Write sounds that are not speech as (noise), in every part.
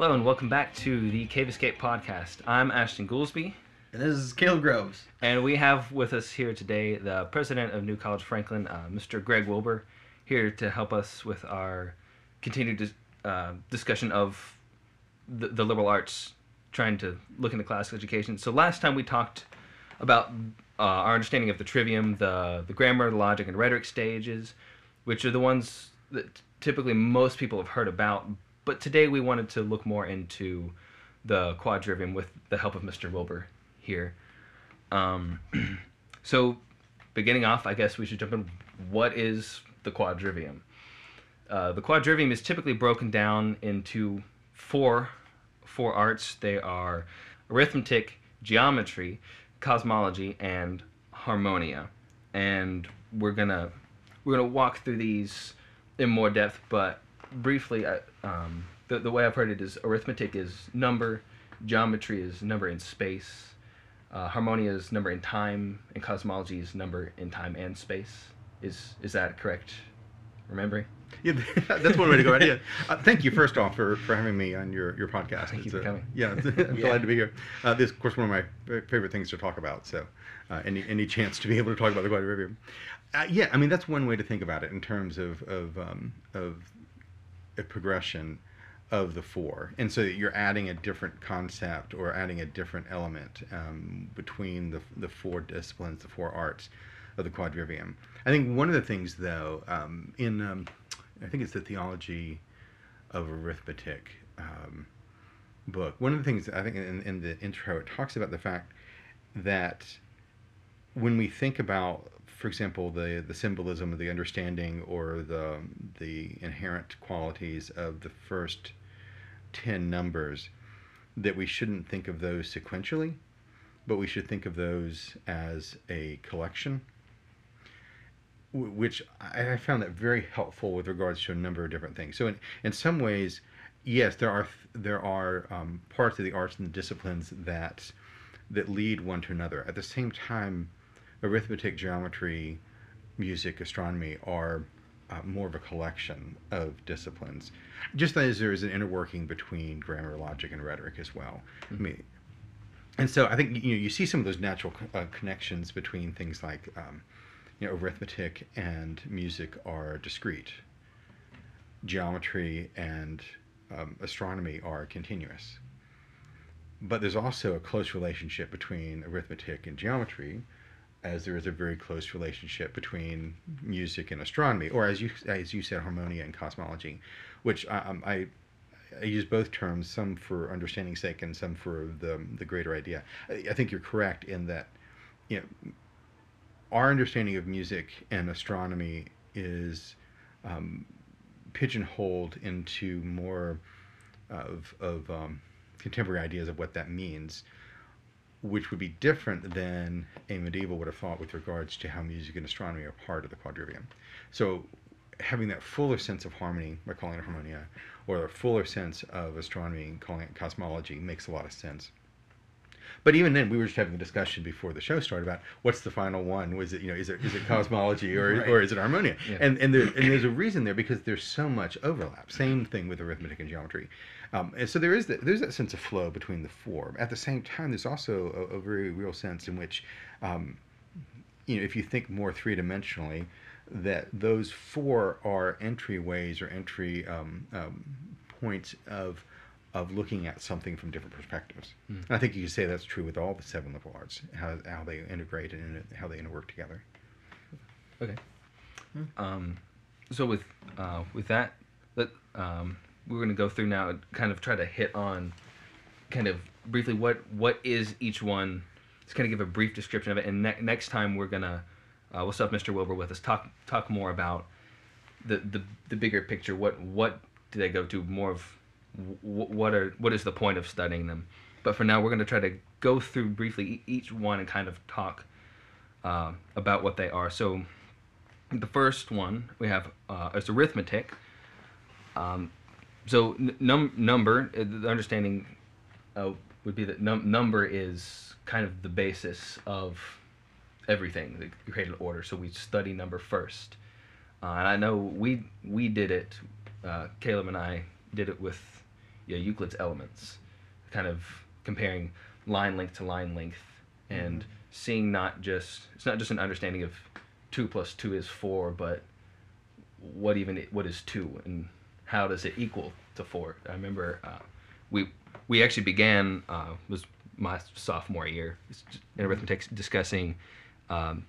Hello and welcome back to the Cave Escape podcast. I'm Ashton Goolsby, And this is Caleb Groves. and we have with us here today the president of New College Franklin, uh, Mr. Greg Wilbur, here to help us with our continued dis- uh, discussion of the, the liberal arts, trying to look into classical education. So last time we talked about uh, our understanding of the trivium, the the grammar, the logic, and rhetoric stages, which are the ones that typically most people have heard about. But today we wanted to look more into the quadrivium with the help of Mr. Wilbur here. Um, (clears throat) so, beginning off, I guess we should jump in. What is the quadrivium? Uh, the quadrivium is typically broken down into four four arts. They are arithmetic, geometry, cosmology, and harmonia. And we're gonna we're gonna walk through these in more depth, but briefly, I- um, the the way I've heard it is arithmetic is number, geometry is number in space, uh, harmonia is number in time, and cosmology is number in time and space. Is is that correct? Remembering? (laughs) Yeah, that's one way to go. Right? (laughs) Yeah. Uh, thank you first off for, for having me on your, your podcast. Thank you for uh, coming. Yeah, (laughs) I'm Yeah. glad to be here. Uh, this, is, of course, one of my favorite things to talk about. So, uh, any any chance to be able to talk about the quadrivium? Uh, yeah, I mean that's one way to think about it in terms of of um, of a progression of the four, and so you're adding a different concept or adding a different element um, between the the four disciplines, the four arts of the quadrivium. I think one of the things, though, um, in um, I think it's the theology of arithmetic um, book. One of the things I think in, in the intro it talks about the fact that when we think about, for example, the the symbolism of the understanding or the the inherent qualities of the first ten numbers, that we shouldn't think of those sequentially, but we should think of those as a collection which I I found that very helpful with regards to a number of different things. So in, in some ways, yes, there are there are um, parts of the arts and the disciplines that that lead one to another. At the same time, arithmetic, geometry, music, astronomy are uh, more of a collection of disciplines. Just as there is an inner working between grammar, logic, and rhetoric as well. I mean, and so I think you know you see some of those natural uh, connections between things like um, you know arithmetic and music are discrete. Geometry and um, astronomy are continuous. But there's also a close relationship between arithmetic and geometry, as there is a very close relationship between music and astronomy, or as you as you said, harmonia and cosmology, which I, um, I use both terms, some for understanding's sake and some for the the greater idea. I, I think you're correct in that, you know, our understanding of music and astronomy is um, pigeonholed into more of of um, contemporary ideas of what that means, which would be different than a medieval would have thought with regards to how music and astronomy are part of the quadrivium. So having that fuller sense of harmony by calling it harmonia, or a fuller sense of astronomy and calling it cosmology makes a lot of sense. But even then, we were just having a discussion before the show started about what's the final one. Was it you know is it is it cosmology or (laughs) Right. or is it harmonia? Yeah. And and there and there's a reason there because there's so much overlap. Same thing with arithmetic and geometry. Um, and so there is that there's that sense of flow between the four. At the same time, there's also a, a very real sense in which, um, you know, if you think more three dimensionally, that those four are entryways or entry um, um, points of of looking at something from different perspectives. And I think you could say that's true with all the seven liberal arts, how, how they integrate and how they interwork together. Okay. Um, so with uh, with that, let um, we're going to go through now kind of try to hit on kind of briefly what what is each one. Just kind of give a brief description of it, and ne- next time we're gonna uh, we'll have Mr. Wilbur with us talk talk more about the the, the bigger picture. What what do they go to? More of what are what is the point of studying them? But for now, we're going to try to go through briefly each one and kind of talk uh, about what they are. So the first one we have uh, is arithmetic. Um, so num- number, uh, the understanding uh, would be that num- number is kind of the basis of everything, the created order. So we study number first. Uh, and I know we we did it. Uh, Caleb and I did it with yeah, Euclid's elements, kind of comparing line length to line length, and seeing not just it's not just an understanding of two plus two is four, but what even what is two and how does it equal to four? I remember uh, we we actually began uh, was my sophomore year in arithmetic discussing um,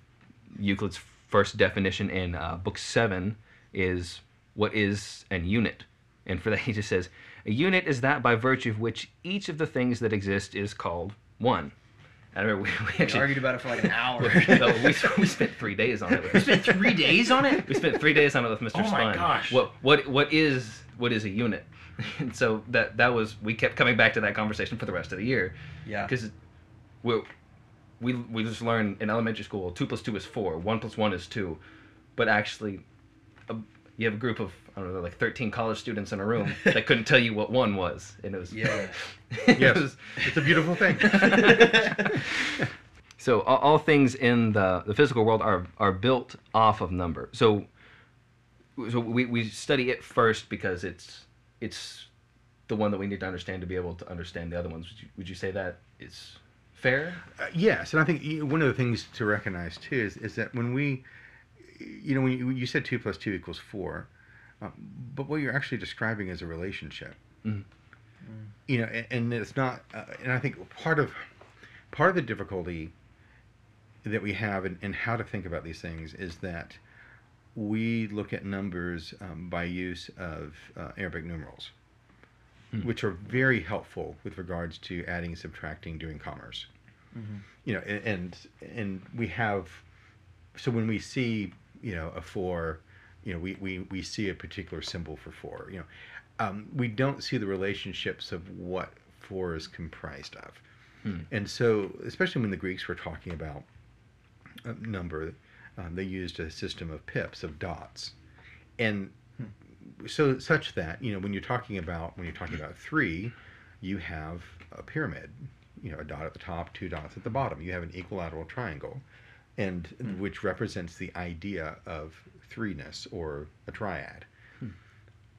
Euclid's first definition in uh, book seven is what is an unit, and for that he just says a unit is that by virtue of which each of the things that exist is called one. I remember we, we We actually argued about it for like an (laughs) hour. no, we, we spent three days on it. (laughs) We spent three days on it. We spent three days on it with Mr. Oh my gosh. What what what is what is a unit? (laughs) And so that that was we kept coming back to that conversation for the rest of the year Yeah. because we we we just learned in elementary school two plus two is four, one plus one is two, but actually, a, you have a group of I don't know like thirteen college students in a room (laughs) that couldn't tell you what one was, and it was Yeah. (laughs) it Yes, was- it's a beautiful thing. (laughs) So all, all things in the, the physical world are are built off of number. So so we, we study it first because it's it's the one that we need to understand to be able to understand the other ones. Would you, would you say that is fair? Uh, yes, and I think one of the things to recognize too is, is that when we, you know, when you, when you said two plus two equals four, uh, but what you're actually describing is a relationship. Mhm. You know, and, and it's not, uh, and I think part of part of the difficulty that we have in, in how to think about these things is that we look at numbers um, by use of uh, Arabic numerals, Hmm. which are very helpful with regards to adding, subtracting, doing commerce Mhm. you know a- and and we have so when we see you know a four you know we we, we see a particular symbol for four you know. Um, we don't see the relationships of what four is comprised of. Hmm. and so especially when the greeks were talking about a number um, they used a system of pips of dots. And so such that you know when you're talking about when you're talking about three you have a pyramid you know a dot at the top two dots at the bottom. You have an equilateral triangle and which represents the idea of threeness or a triad.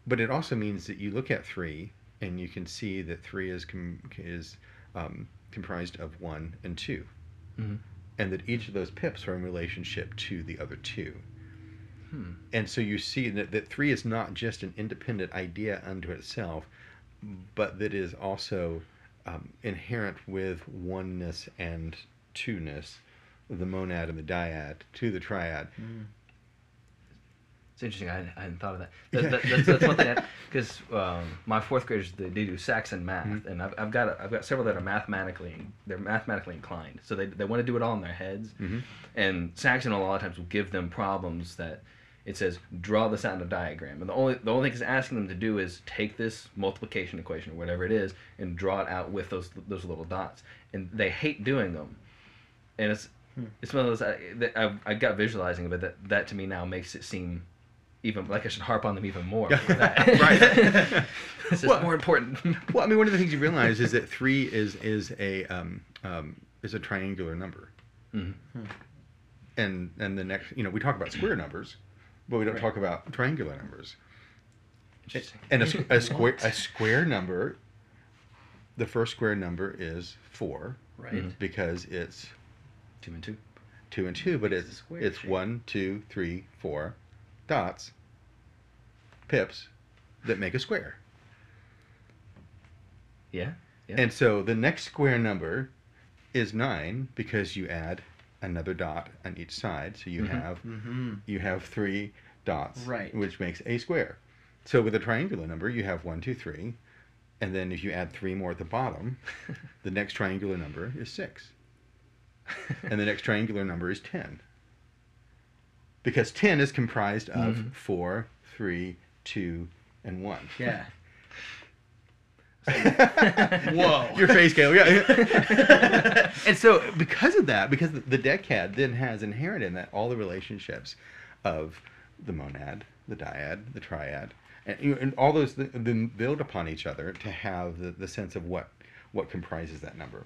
But it also means that you look at three and you can see that three is com- is um, comprised of one and 2 Mhm. and that each of those pips are in relationship to the other two. Hmm. and so you see that, that three is not just an independent idea unto itself, but that is also um, inherent with oneness and two-ness, the monad and the dyad, to the triad. Mm. It's interesting. I, I hadn't thought of that. (laughs) that, Yeah. that that's, that's one thing because um, my fourth graders they, they do Saxon math, Mhm. and I've, I've got a, I've got several that are mathematically they're mathematically inclined, so they, they want to do it all in their heads. Mm-hmm. And Saxon a lot of times will give them problems that it says draw this out in a diagram, and the only the only thing it's asking them to do is take this multiplication equation or whatever it is and draw it out with those those little dots, and they hate doing them, and it's Hmm. it's one of those I, I, I got visualizing, but that that to me now makes it seem even like I should harp on them even more. (laughs) Right. (laughs) this (laughs) is Well- more important. Well, I mean, one of the things you realize is that three is is a um, um, is a triangular number, Mhm. and and the next, you know, we talk about square numbers, but we don't Right. talk about triangular numbers. Interesting. And a, a square a square number, the first square number is four Right. Because it's Two and two. two and two, but It's it's it's shape. one, two, three, four dots, pips, that make a square. Yeah. Yeah. And so the next square number is nine because you add another dot on each side. So you Mhm. have Mm-hmm. you have three dots, Right. which makes a square. So with a triangular number, you have one, two, three, and then if you add three more at the bottom, (laughs) the next triangular number is six, (laughs) and the next triangular number is ten. Because ten is comprised of Mhm. four, three, two, and one. Yeah. (laughs) Whoa. Your face, Caleb. Yeah. (laughs) and so, because of that, because the the decad then has inherent in that all the relationships of the monad, the dyad, the triad, and, and all those th- then build upon each other to have the, the sense of what what comprises that number.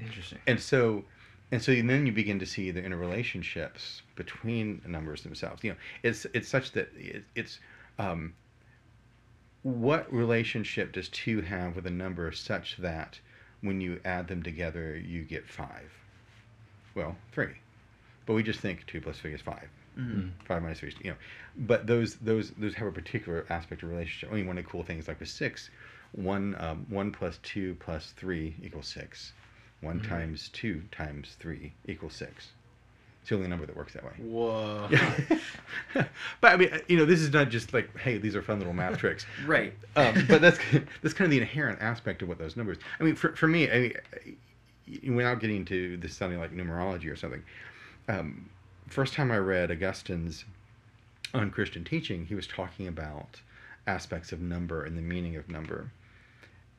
Interesting. And so, and so then you begin to see the interrelationships between numbers themselves. You know, it's it's such that it, it's um, what relationship does two have with a number such that when you add them together you get five? Well, three. But we just think two plus three is five. Mhm. Five minus three is you know. But those those those have a particular aspect of relationship. I mean, one of the cool things like with six, one um, one plus two plus three equals six. One Mhm. times two times three equals six. It's the only number that works that way. Whoa. (laughs) but I mean, you know, this is not just like, hey, these are fun little math (laughs) tricks. Right. Um, (laughs) but that's that's kind of the inherent aspect of what those numbers. I mean, for for me, I mean, without getting to this sounding like numerology or something, um, first time I read Augustine's on Christian teaching, he was talking about aspects of number and the meaning of number,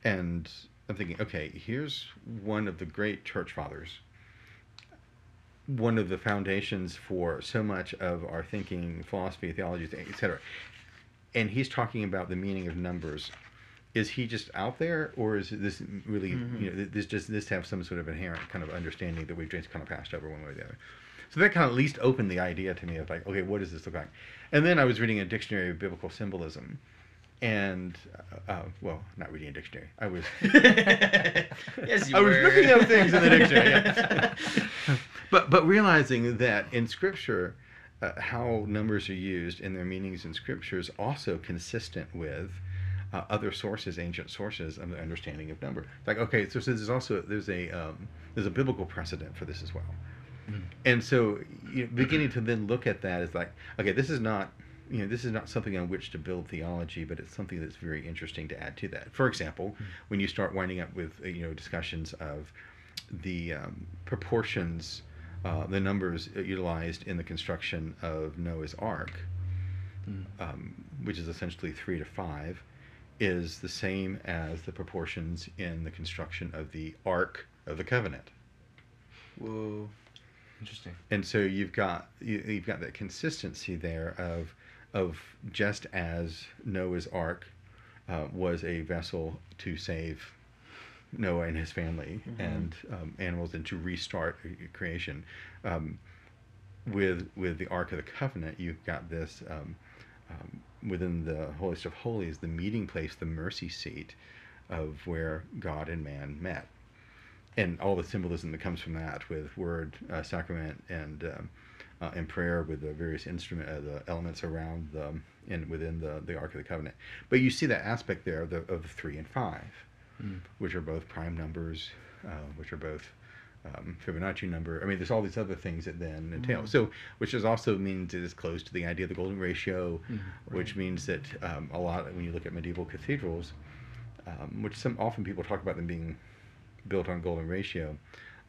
and I'm thinking, okay, here's one of the great church fathers one of the foundations for so much of our thinking, philosophy, theology, etc. And he's talking about the meaning of numbers. Is he just out there, or is this really, Mhm. you know, this just this have some sort of inherent kind of understanding that we've just kind of passed over one way or the other? So that kind of at least opened the idea to me of like, okay, what does this look like? And then I was reading a dictionary of biblical symbolism, and uh, uh, well, not reading a dictionary. I was (laughs) yes, you I was looking up things in the dictionary. yeah. (laughs) but but realizing that in Scripture, uh, how numbers are used and their meanings in Scripture is also consistent with uh, other sources, ancient sources of the understanding of number. Like okay, so, so there's also there's a um, there's a biblical precedent for this as well. Mhm. And so you know, beginning to then look at that is like okay, this is not you know this is not something on which to build theology, but it's something that's very interesting to add to that. For example, when you start winding up with uh, you know discussions of the um, proportions, uh, the numbers utilized in the construction of Noah's Ark, Mm. um, which is essentially three to five, is the same as the proportions in the construction of the Ark of the Covenant. Whoa. Interesting. And so you've got you, you've got that consistency there of of just as Noah's Ark uh, was a vessel to save Noah and his family Mhm. and um, animals and to restart creation. Um, with with the Ark of the Covenant, you've got this um, um, within the holiest of holies, the meeting place, the mercy seat of where God and man met and all the symbolism that comes from that with word, uh, sacrament, and um, uh, and prayer with the various instrument, uh, the elements around the and within the the Ark of the Covenant. But you see that aspect there of the, of the three and five, Mm. which are both prime numbers, uh, which are both um, Fibonacci number. I mean, there's all these other things that then entail. Mhm. So, which is also means it is close to the idea of the golden ratio, Mhm. which means that um, a lot when you look at medieval cathedrals, um, which some often people talk about them being built on golden ratio,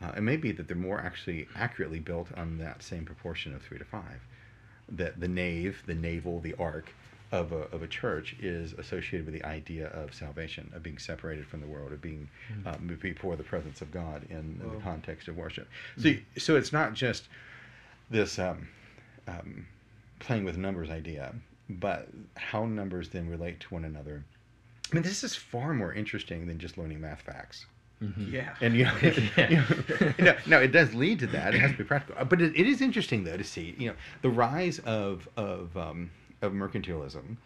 uh, it may be that they're more actually accurately built on that same proportion of three to five. That the nave, the navel, the ark of a, of a church is associated with the idea of salvation, of being separated from the world, of being Mhm. um, before the presence of God in, in the context of worship. So, y- so it's not just this um, um, playing with numbers idea, but how numbers then relate to one another. I mean, this is far more interesting than just learning math facts. Mhm. Yeah. (laughs) And you know, (laughs) Yeah. (laughs) you know, now, now it does lead to that. It has to be practical, Uh, but it, it is interesting though to see you know the rise of of um, of mercantilism,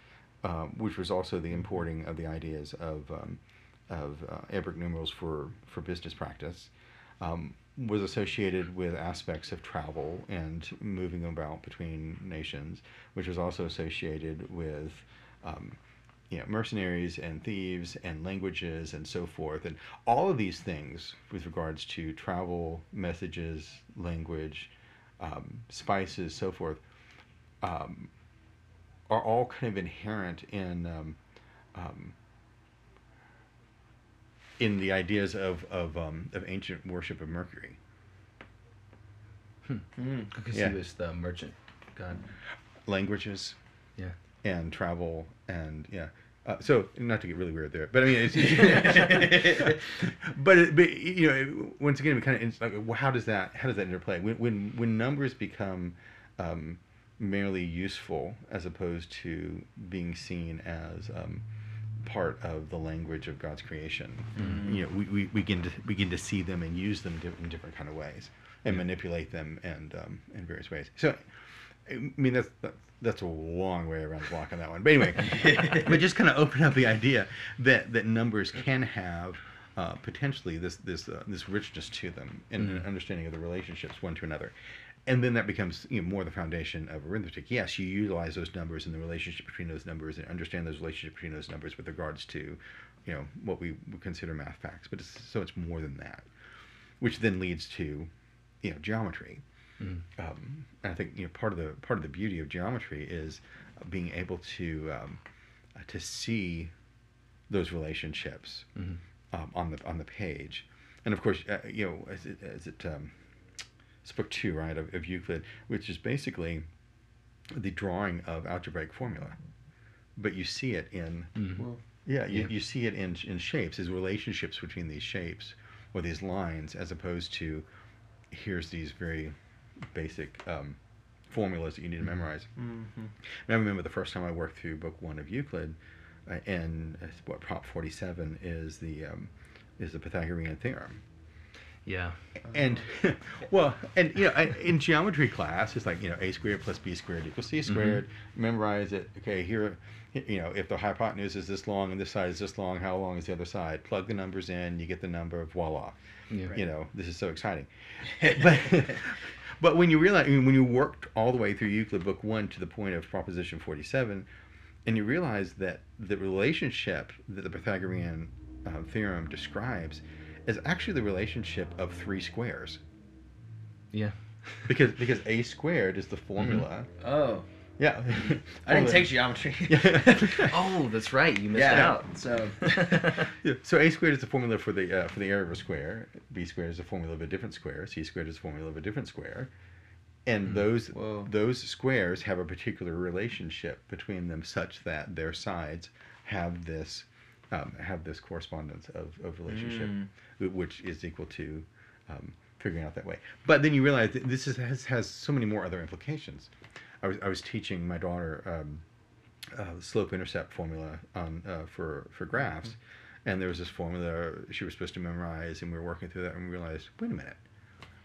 um, which was also the importing of the ideas of um, of uh, Arabic numerals for for business practice. Um, was associated with aspects of travel and moving about between nations, which was also associated with um, you know, mercenaries and thieves and languages and so forth. And all of these things with regards to travel, messages, language, um, spices, so forth, um, are all kind of inherent in um, um, in the ideas of of, um, of ancient worship of Mercury. Mm. Because Yeah. he was the merchant god. languages Yeah. and travel and yeah uh, so not to get really weird there but i mean it's (laughs) but, it, but you know once again we kind of it's like well, how does that how does that interplay when when when numbers become um, merely useful as opposed to being seen as um, part of the language of God's creation. Mhm. You know, we, we begin to begin to see them and use them in different kind of ways and manipulate them and um, in various ways. So, I mean that's that's, that's a long way around the block on that one. But anyway, (laughs) but just kind of open up the idea that that numbers can have uh, potentially this this uh, this richness to them in Mhm. an understanding of the relationships one to another. And then that becomes you know, more the foundation of arithmetic. Yes, you utilize those numbers and the relationship between those numbers and understand those relationships between those numbers with regards to, you know, what we would consider math facts. But it's so much more than that, which then leads to, you know, geometry Mhm. um, and I think you know part of the part of the beauty of geometry is being able to um, uh, to see those relationships Mhm. um, on the on the page, and of course uh, you know as it, as it um, it's book two right of, of Euclid, which is basically the drawing of algebraic formula, but you see it in Mhm. Well, yeah, you, Yeah. you see it in in shapes, as relationships between these shapes or these lines, as opposed to here's these very basic um, formulas that you need to Mhm. memorize. mhm. And I remember the first time I worked through book one of Euclid, uh, and uh, what Prop forty seven is the um, is the Pythagorean theorem. Yeah. And (laughs) well, and you know, I- in geometry class, it's like you know, a squared plus b squared equals c squared. Memorize it. Okay, here, you know, if the hypotenuse is this long and this side is this long, how long is the other side? Plug the numbers in, you get the number. Of voila. Yeah. You know, this is so exciting. (laughs) but but when you realize I mean, when you worked all the way through Euclid Book One to the point of Proposition Forty Seven, and you realize that the relationship that the Pythagorean uh, theorem describes is actually the relationship of three squares Yeah. because because a squared is the formula. Oh, Yeah, I (laughs) didn't take geometry. (laughs) (laughs) Oh, that's right. You missed Yeah, out. so- Yeah, so a squared is the formula for the uh, for the area of a square. B squared is the formula of a different square. C squared is the formula of a different square. And Mhm. those Whoa. those squares have a particular relationship between them, such that their sides have this um, have this correspondence of, of relationship, Mm. wh- which is equal to um, figuring out that way. But then you realize that this is, has has so many more other implications. I was I was teaching my daughter. Um, uh, slope intercept formula on uh, for for graphs, and there was this formula she was supposed to memorize, and we were working through that, and we realized, wait a minute,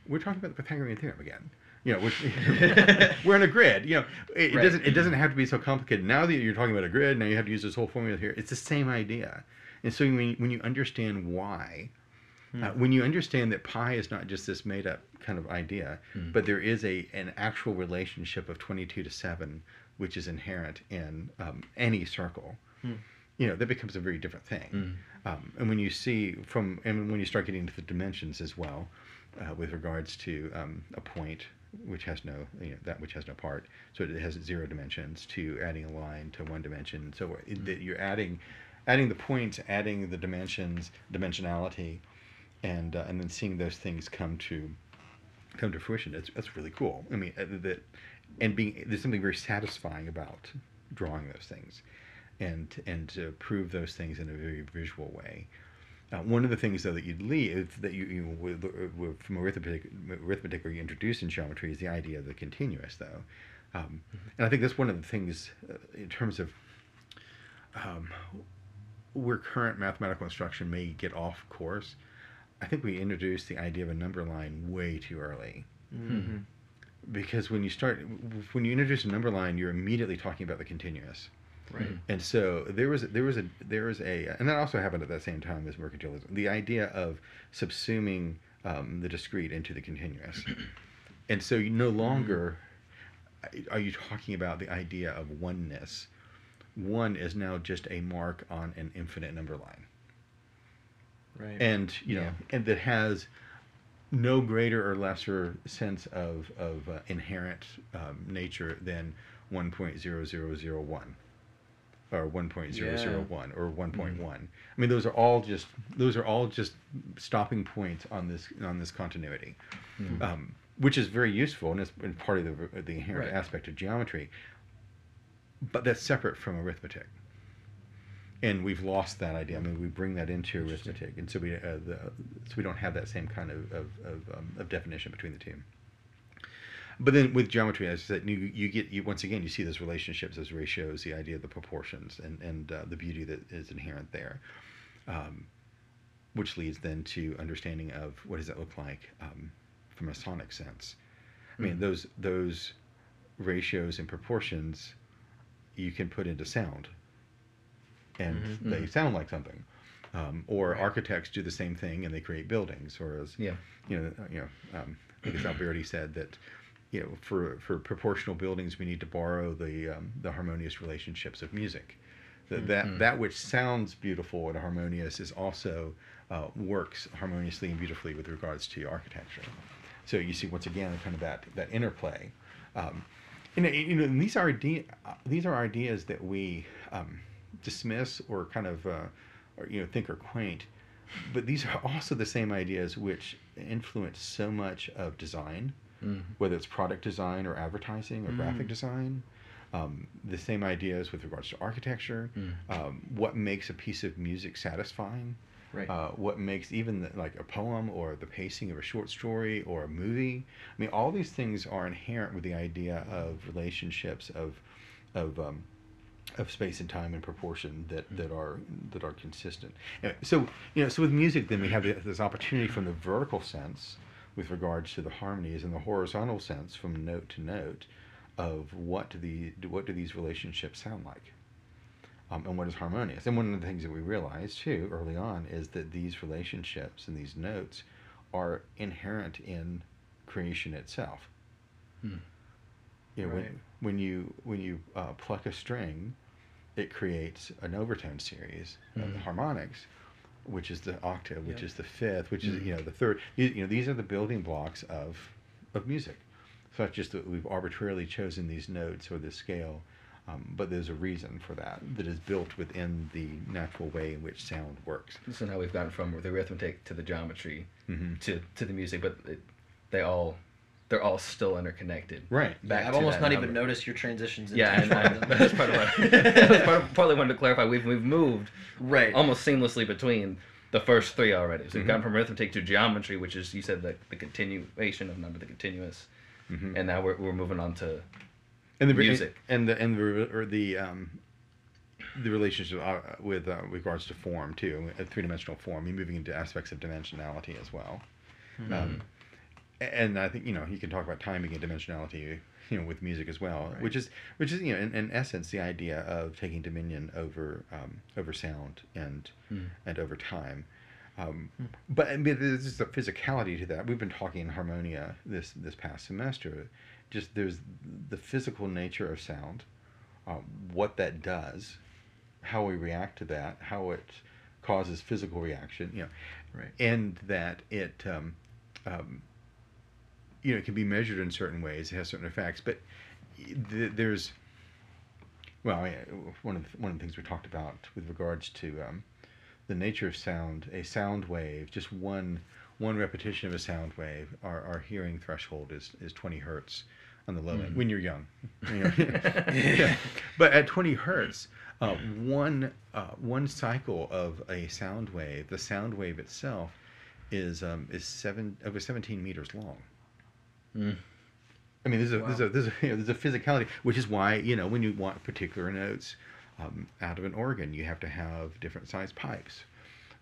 we're talking about the Pythagorean theorem again. You know, we're, (laughs) we're in a grid. You know, it, it doesn't it doesn't have to be so complicated. Now that you're talking about a grid, now you have to use this whole formula here. It's the same idea. And so when when you understand why, Hmm. uh, when you understand that pi is not just this made up kind of idea, Hmm. but there is a an actual relationship of 22 to 7 which is inherent in um, any circle Hmm. you know that becomes a very different thing Mm. um, and when you see from and when you start getting into the dimensions as well uh, with regards to um, a point which has no you know, that which has no part so it has zero dimensions to adding a line to one dimension so it- that you're adding adding the points adding the dimensions dimensionality and uh, and then seeing those things come to come to fruition it's, that's really cool. I mean uh, that and being there's something very satisfying about drawing those things and and to prove those things in a very visual way. Uh, one of the things though that you'd leave that you, you with, with, from arithmetic arithmetic or you introduce in geometry is the idea of the continuous though. Um, and i think that's one of the things uh, in terms of um, where current mathematical instruction may get off course i think we introduced the idea of a number line way too early. Mhm. because when you start when you introduce a number line you're immediately talking about the continuous. Right. and so there was there was a there was a and that also happened at that same time as mercantilism. The idea of subsuming um, the discrete into the continuous. (clears throat) And so you no longer are you talking about the idea of oneness? One is now just a mark on an infinite number line Right. and you know Yeah. and that has no greater or lesser sense of of uh, inherent um, nature than 1.0001 or 1.001 or 1.1 i mean those are all just those are all just stopping points on this on this continuity Mm. um, which is very useful and it's and part of the, the inherent Right. aspect of geometry but that's separate from arithmetic and we've lost that idea. I mean, we bring that into arithmetic, and so we uh, the, so we don't have that same kind of of, of, um, of definition between the two. But then with geometry, as I said, you, you get you once again you see those relationships, those ratios, the idea of the proportions, and and uh, the beauty that is inherent there, um, which leads then to understanding of what does that look like um, from a sonic sense. I mean, Mhm. those those ratios and proportions you can put into sound, and Mhm. they Mhm. sound like something. Um, or Right. architects do the same thing and they create buildings. Or as Yeah. you know, uh, you know, um, I think it's Alberti said that, you know, for for proportional buildings, we need to borrow the um, the harmonious relationships of music. That that, Mhm. that which sounds beautiful and harmonious is also uh, works harmoniously and beautifully with regards to architecture. So you see once again kind of that that interplay. Um, and, you know, and these are idea, uh, these are ideas that we um, dismiss or kind of uh, or, you know think are quaint, but these are also the same ideas which influence so much of design, Mm. whether it's product design or advertising or graphic Mm. design. Um, the same ideas with regards to architecture. Mm. Um, what makes a piece of music satisfying? Right. Uh, what makes even the, like a poem or the pacing of a short story or a movie? I mean, all these things are inherent with the idea of relationships of of um, of space and time and proportion that, that are that are consistent. Anyway, so you know, so with music, then we have this opportunity from the vertical sense with regards to the harmonies and the horizontal sense from note to note of what do the what do these relationships sound like um, and what is harmonious. And one of the things that we realized too early on is that these relationships and these notes are inherent in creation itself. Hmm. You know, Right. when, when you when you uh, pluck a string, it creates an overtone series of Mhm. harmonics, which is the octave, which Yep. is the fifth, which is Mhm. you know the third. You, you know these are the building blocks of of music. So it's just that we've arbitrarily chosen these notes or this scale, um, but there's a reason for that that is built within the natural way in which sound works. This is how we've gotten from the arithmetic to the geometry hmm to, to the music, but it, they all they're all still interconnected. Right. Back I've almost that not even number. noticed your transitions. Yeah, and I, (laughs) that's part of what (laughs) that's part of, partly wanted to clarify. We've we've moved right. almost seamlessly between the first three already. So we've gone Mhm. from arithmetic to geometry, which is you said the, the continuation of number, the continuous, hmm and now we're, we're moving on to and the music. and the and the or the um, the relationship uh, with uh, regards to form too, a three dimensional form. You're moving into aspects of dimensionality as well. Mhm. Um, and I think you know you can talk about timing and dimensionality, you know, with music as well, Right. which is which is you know in, in essence the idea of taking dominion over um, over sound and Mm. and over time. Um, Hmm. but I mean, there's just a physicality to that. We've been talking in harmonia this this past semester. Just there's the physical nature of sound, um, what that does, how we react to that, how it causes physical reaction, you know, Right. and that it um, um, you know it can be measured in certain ways. It has certain effects, but th- there's well, yeah, one of the, one of the things we talked about with regards to um, the nature of sound, a sound wave, just one one repetition of a sound wave, our, our hearing threshold is, is 20 hertz on the low end Mhm. when you're young. (laughs) You know? Yeah. (laughs) But at 20 hertz, uh, one uh, one cycle of a sound wave, the sound wave itself, is um, is seven over 17 meters long. Mm. I mean, there's a, there's a there's a (laughs) you know, there's a physicality, which is why you know when you want particular notes um, out of an organ, you have to have different sized pipes.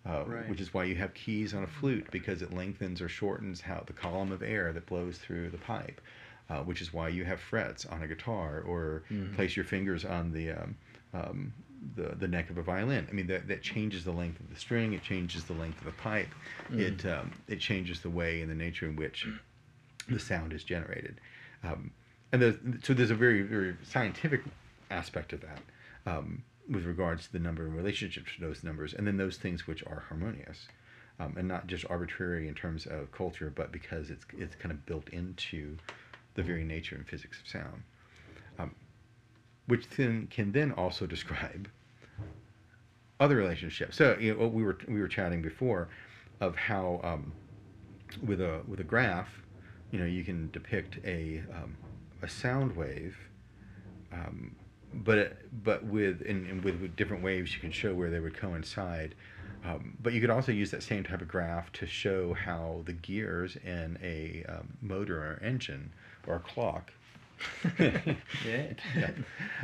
Uh, Right. Which is why you have keys on a flute because it lengthens or shortens how the column of air that blows through the pipe. Uh, which is why you have frets on a guitar or Mhm. place your fingers on the um, um, the, the neck of a violin. I mean that, that changes the length of the string. It changes the length of the pipe. Mhm. It um, it changes the way and the nature in which the sound is generated. Um, and there's, so there's a very very scientific aspect of that um, with regards to the number and relationship to those numbers, and then those things which are harmonious. Um, and not just arbitrary in terms of culture, but because it's it's kind of built into the very nature and physics of sound, um, which then can then also (laughs) describe other relationships. So you know, we were we were chatting before of how um, with a with a graph, you know, you can depict a um, a sound wave, um, but but with and, and with, with different waves, you can show where they would coincide. Um, but you could also use that same type of graph to show how the gears in a um, motor or engine or a clock (laughs) Yeah. yeah.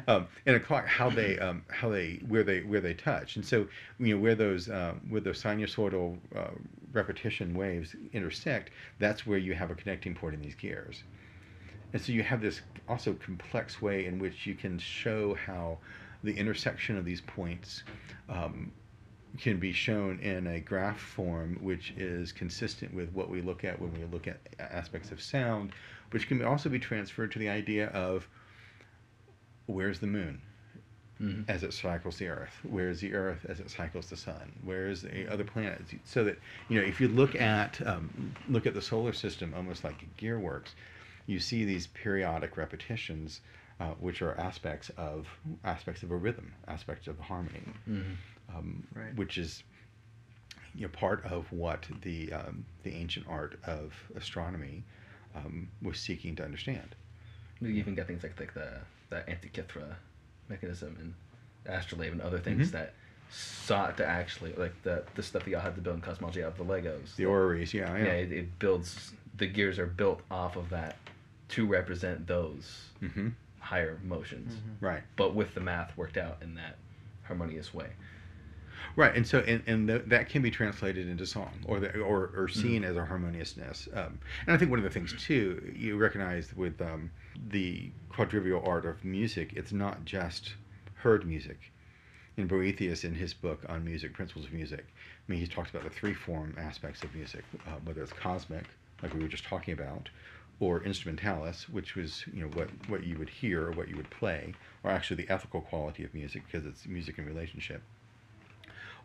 Um, in a clock, how they, um, how they, where they, where they touch, and so you know where those, um, where those sinusoidal uh, repetition waves intersect, that's where you have a connecting point in these gears, and so you have this also complex way in which you can show how the intersection of these points um, can be shown in a graph form, which is consistent with what we look at when we look at aspects of sound, which can also be transferred to the idea of where's the moon Mhm. as it cycles the Earth, where's the Earth as it cycles the Sun, where's the other planets, so that you know if you look at um, look at the solar system almost like gearworks, you see these periodic repetitions. Uh, which are aspects of aspects of a rhythm, aspects of harmony Mhm. Um, Right. which is you know part of what the um, the ancient art of astronomy um, was seeking to understand. You even got things like like the the Antikythera mechanism and astrolabe and other things Mhm. that sought to actually like the the stuff that y'all had to build in cosmology out of the Legos. The orreries, yeah, yeah, yeah. it, it builds the gears are built off of that to represent those hmm higher motions, Mhm. Right, but with the math worked out in that harmonious way. Right, and so and, and th- that can be translated into song or the, or or seen Mm-hmm. as a harmoniousness. Um, and I think one of the things too you recognize with um, the quadrivial art of music, it's not just heard music. in Boethius in his book on music, Principles of Music. I mean, he talks about the three form aspects of music, uh, whether it's cosmic, like we were just talking about, or instrumentalis, which was you know what what you would hear or what you would play, or actually the ethical quality of music because it's music in relationship.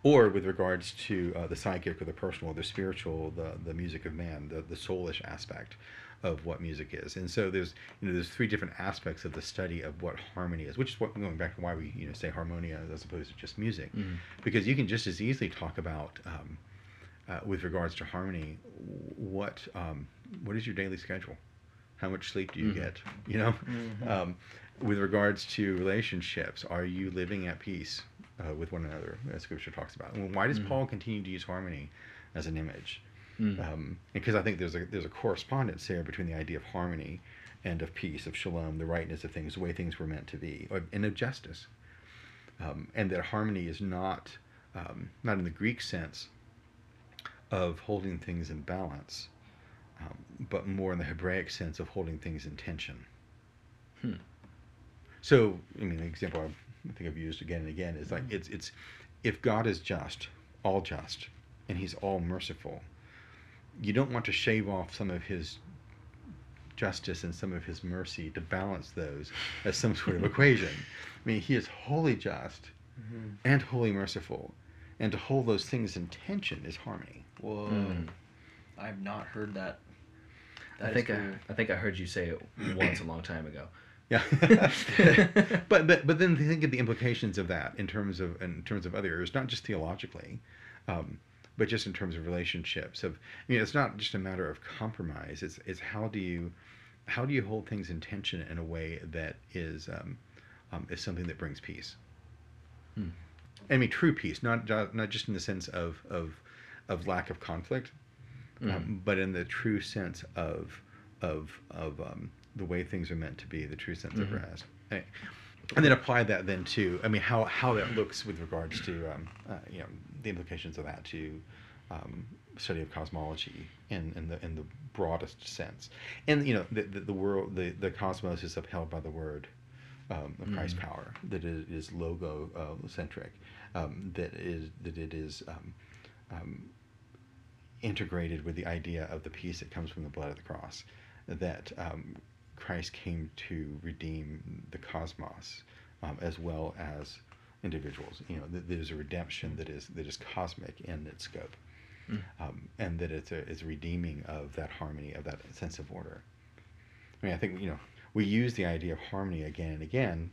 Or with regards to uh, the psychic or the personal or the spiritual, the the music of man, the the soulish aspect of what music is. And so there's you know there's three different aspects of the study of what harmony is, which is what going back to why we you know say harmonia as opposed to just music, Mhm. because you can just as easily talk about um, uh, with regards to harmony, what um, what is your daily schedule? How much sleep do you Mhm. get? You know, Mhm. um, with regards to relationships, are you living at peace uh, with one another? As Scripture talks about. And why does Mhm. Paul continue to use harmony as an image? Mm. um, because I think there's a there's a correspondence there between the idea of harmony and of peace, of shalom, the rightness of things, the way things were meant to be, or, and of justice, um, and that harmony is not um, not in the Greek sense of holding things in balance, um, but more in the Hebraic sense of holding things in tension. Hmm. So, I mean, the example I think I've used again and again is like Mm-hmm. it's it's if God is just, all just, and He's all merciful, you don't want to shave off some of His justice and some of His mercy to balance those as some sort of (laughs) equation. I mean, He is wholly just Mhm. and wholly merciful, and to hold those things in tension is harmony. Whoa. Mm. I've not heard that. I That is think I. I think I heard you say it once a long time ago. Yeah, (laughs) but but but then think of the implications of that in terms of in terms of other areas, not just theologically, um, but just in terms of relationships. Of I mean, it's not just a matter of compromise. It's it's how do you how do you hold things in tension in a way that is um, um, is something that brings peace. Hmm. I mean, true peace, not not just in the sense of of of lack of conflict, Mhm. um, but in the true sense of of of um, the way things are meant to be, the true sense Mhm. of rest. And then apply that then to, I mean, how how that looks with regards to, um, uh, you know, the implications of that to um, study of cosmology in, in the in the broadest sense. And you know, the the, the world, the the cosmos is upheld by the word um, of Christ Mhm. power. That it is logo uh, centric. Um, that is that it is. Um, um, integrated with the idea of the peace that comes from the blood of the cross, that um, Christ came to redeem the cosmos um, as well as individuals. You know, that there's a redemption that is that is cosmic in its scope, Mm. um, and that it's a, it's a redeeming of that harmony of that sense of order. I mean, I think you know we use the idea of harmony again and again.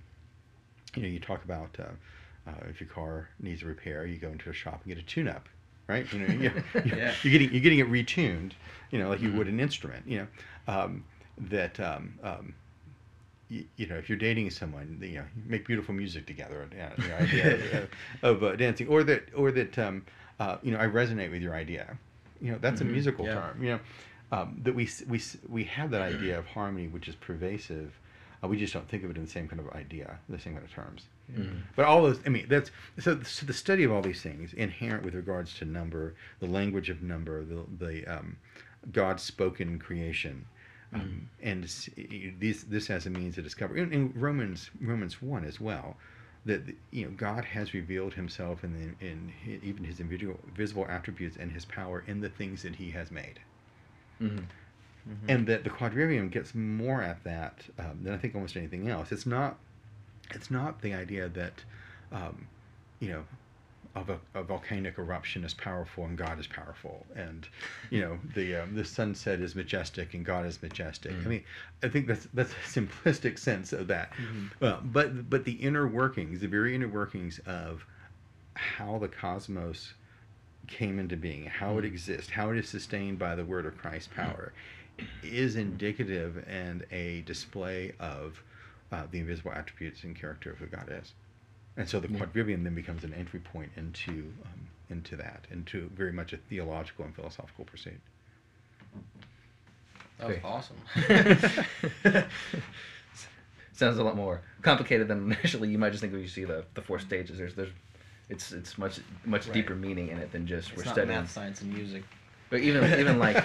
You know, you talk about uh, uh, if your car needs a repair, you go into a shop and get a tune-up, right? You know, (laughs) you, Yeah. you're getting you're getting it retuned, you know, like you Mhm. would an instrument. You know, um, that um, um, you, you know if you're dating someone, you know, you make beautiful music together. uh, the idea (laughs) of, of uh, dancing, or that or that um, uh, you know, I resonate with your idea. You know, that's Mhm. a musical Yeah. term. You know, um, that we we we have that idea of harmony, which is pervasive. Uh, we just don't think of it in the same kind of idea, the same kind of terms. Mhm. But all those, I mean, that's so, so. The study of all these things, inherent with regards to number, the language of number, the the um, God's spoken creation, Um, and this this as a means of discovery. In, in Romans Romans one as well, that you know God has revealed Himself in the, in hi- even His invisible visible attributes and His power in the things that He has made. hmm and that the quadrivium gets more at that um, than I think almost anything else. It's not, it's not the idea that, um, you know, of a, a volcanic eruption is powerful and God is powerful, and you know the um, the sunset is majestic and God is majestic. I Mm. mean, I think that's that's a simplistic (laughs) sense of that, uh, but but the inner workings, the very inner workings of how the cosmos came into being, how it Mm. exists, how it is sustained by the word of Christ's power, is indicative and a display of uh, the invisible attributes and character of who God is. And so the Yeah. quadrivium then becomes an entry point into um, into that, into very much a theological and philosophical pursuit. That was Okay. awesome. (laughs) (laughs) Sounds a lot more complicated than (laughs) initially. You might just think when you see the, the four stages. There's there's it's it's much much Right. deeper meaning in it than just it's we're not studying. math, science, and music. But even even like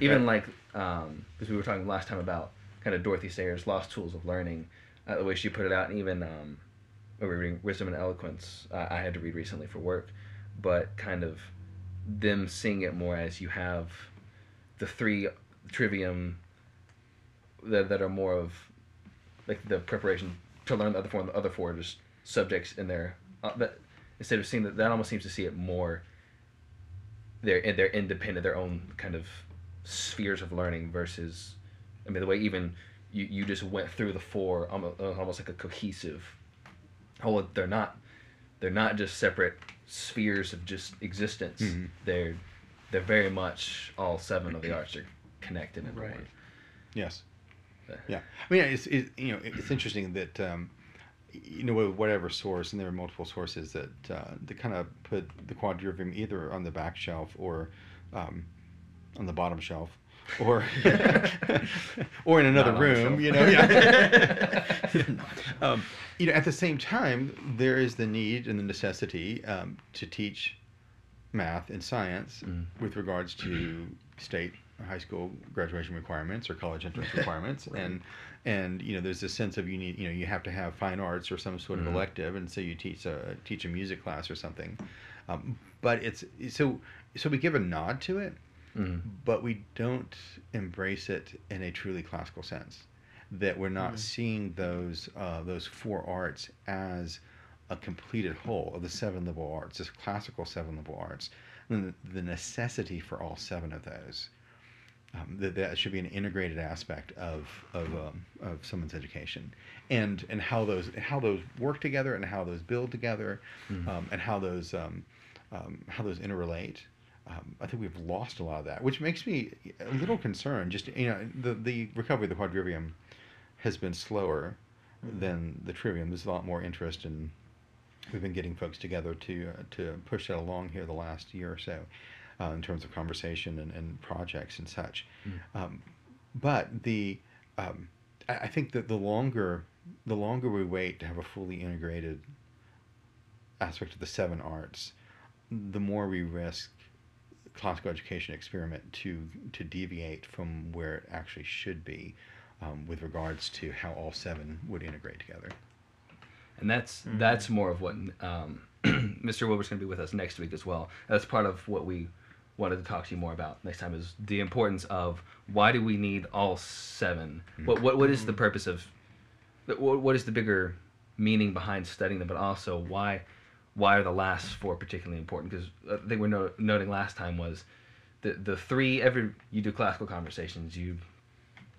even Right. like um because we were talking last time about kind of Dorothy Sayers' Lost Tools of Learning, uh, the way she put it out, and even um, we reading Wisdom and Eloquence. Uh, I had to read recently for work, but kind of them seeing it more as you have the three trivium that that are more of like the preparation to learn the other four, and the other four are just subjects in there. Uh, instead of seeing that, that almost seems to see it more they're they're independent, their own kind of spheres of learning versus, I mean, the way even you, you just went through the four almost, almost like a cohesive. Oh, they're not, they're not just separate spheres of just existence. Mhm. They're they're very much all seven of the arts are connected in Right. one. Yes. Uh, Yeah. I mean, it's, it, you know, it's interesting that, um, you know, whatever source, and there are multiple sources that, uh, that kind of put the quadrivium either on the back shelf or um, on the bottom shelf or (laughs) or in another Not room, you know. (laughs) Um, you know, at the same time, there is the need and the necessity um, to teach math and science Mm. with regards to state high school graduation requirements or college entrance (laughs) requirements, Right. and and you know, there's this sense of you need, you know, you have to have fine arts or some sort of Mhm. elective, and so you teach a teach a music class or something. Um, but it's so so we give a nod to it, Mhm. but we don't embrace it in a truly classical sense. That we're not Mhm. seeing those uh, those four arts as a completed whole of the seven liberal arts, this classical seven liberal arts, and the, necessity for all seven of those. Um, that that should be an integrated aspect of of, um, of someone's education, and and how those how those work together and how those build together, Mhm. um, and how those um, um, how those interrelate. Um, I think we've lost a lot of that, which makes me a little concerned. Just you know, the the recovery of the quadrivium has been slower Mhm. than the trivium. There's a lot more interest in. We've been getting folks together to uh, to push that along here the last year or so, uh, in terms of conversation and, and projects and such. Mm. Um, but the um, I, I think that the longer the longer we wait to have a fully integrated aspect of the seven arts, the more we risk classical education experiment to to deviate from where it actually should be um, with regards to how all seven would integrate together. and that's Mhm. that's more of what um, Mr. Wilbur's going to be with us next week as well. That's part of what we wanted to talk to you more about next time is the importance of why do we need all 7 Mhm. What what what is the purpose of what, what is the bigger meaning behind studying them, but also why why are the last four particularly important? Because uh, they were no, noting last time was the the three every you do classical conversations you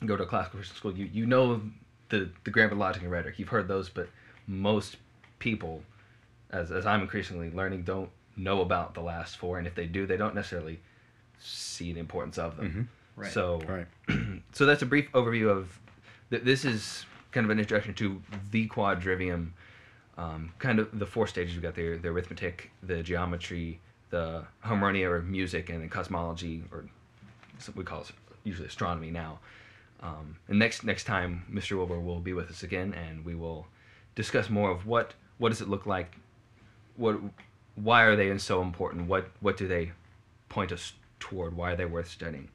go to a classical Christian school you you know the the grammar logic and rhetoric you've heard those but most people as as I'm increasingly learning don't know about the last four and if they do they don't necessarily see the importance of them Mhm. Right. so Right. (clears throat) so that's a brief overview of th- this is kind of an introduction to the quadrivium um, kind of the four stages we got there the arithmetic the geometry the harmonia or music and then cosmology or we call it usually astronomy now um, and next next time mr wilbur will be with us again and we will discuss more of what what does it look like what why are they so important what what do they point us toward why are they worth studying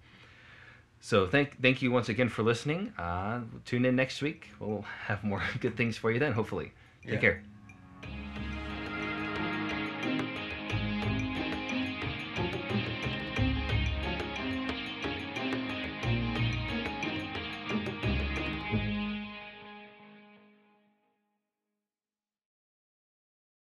So thank thank you once again for listening. Uh, tune in next week. We'll have more (laughs) good things for you then. Hopefully. Take Yeah. care.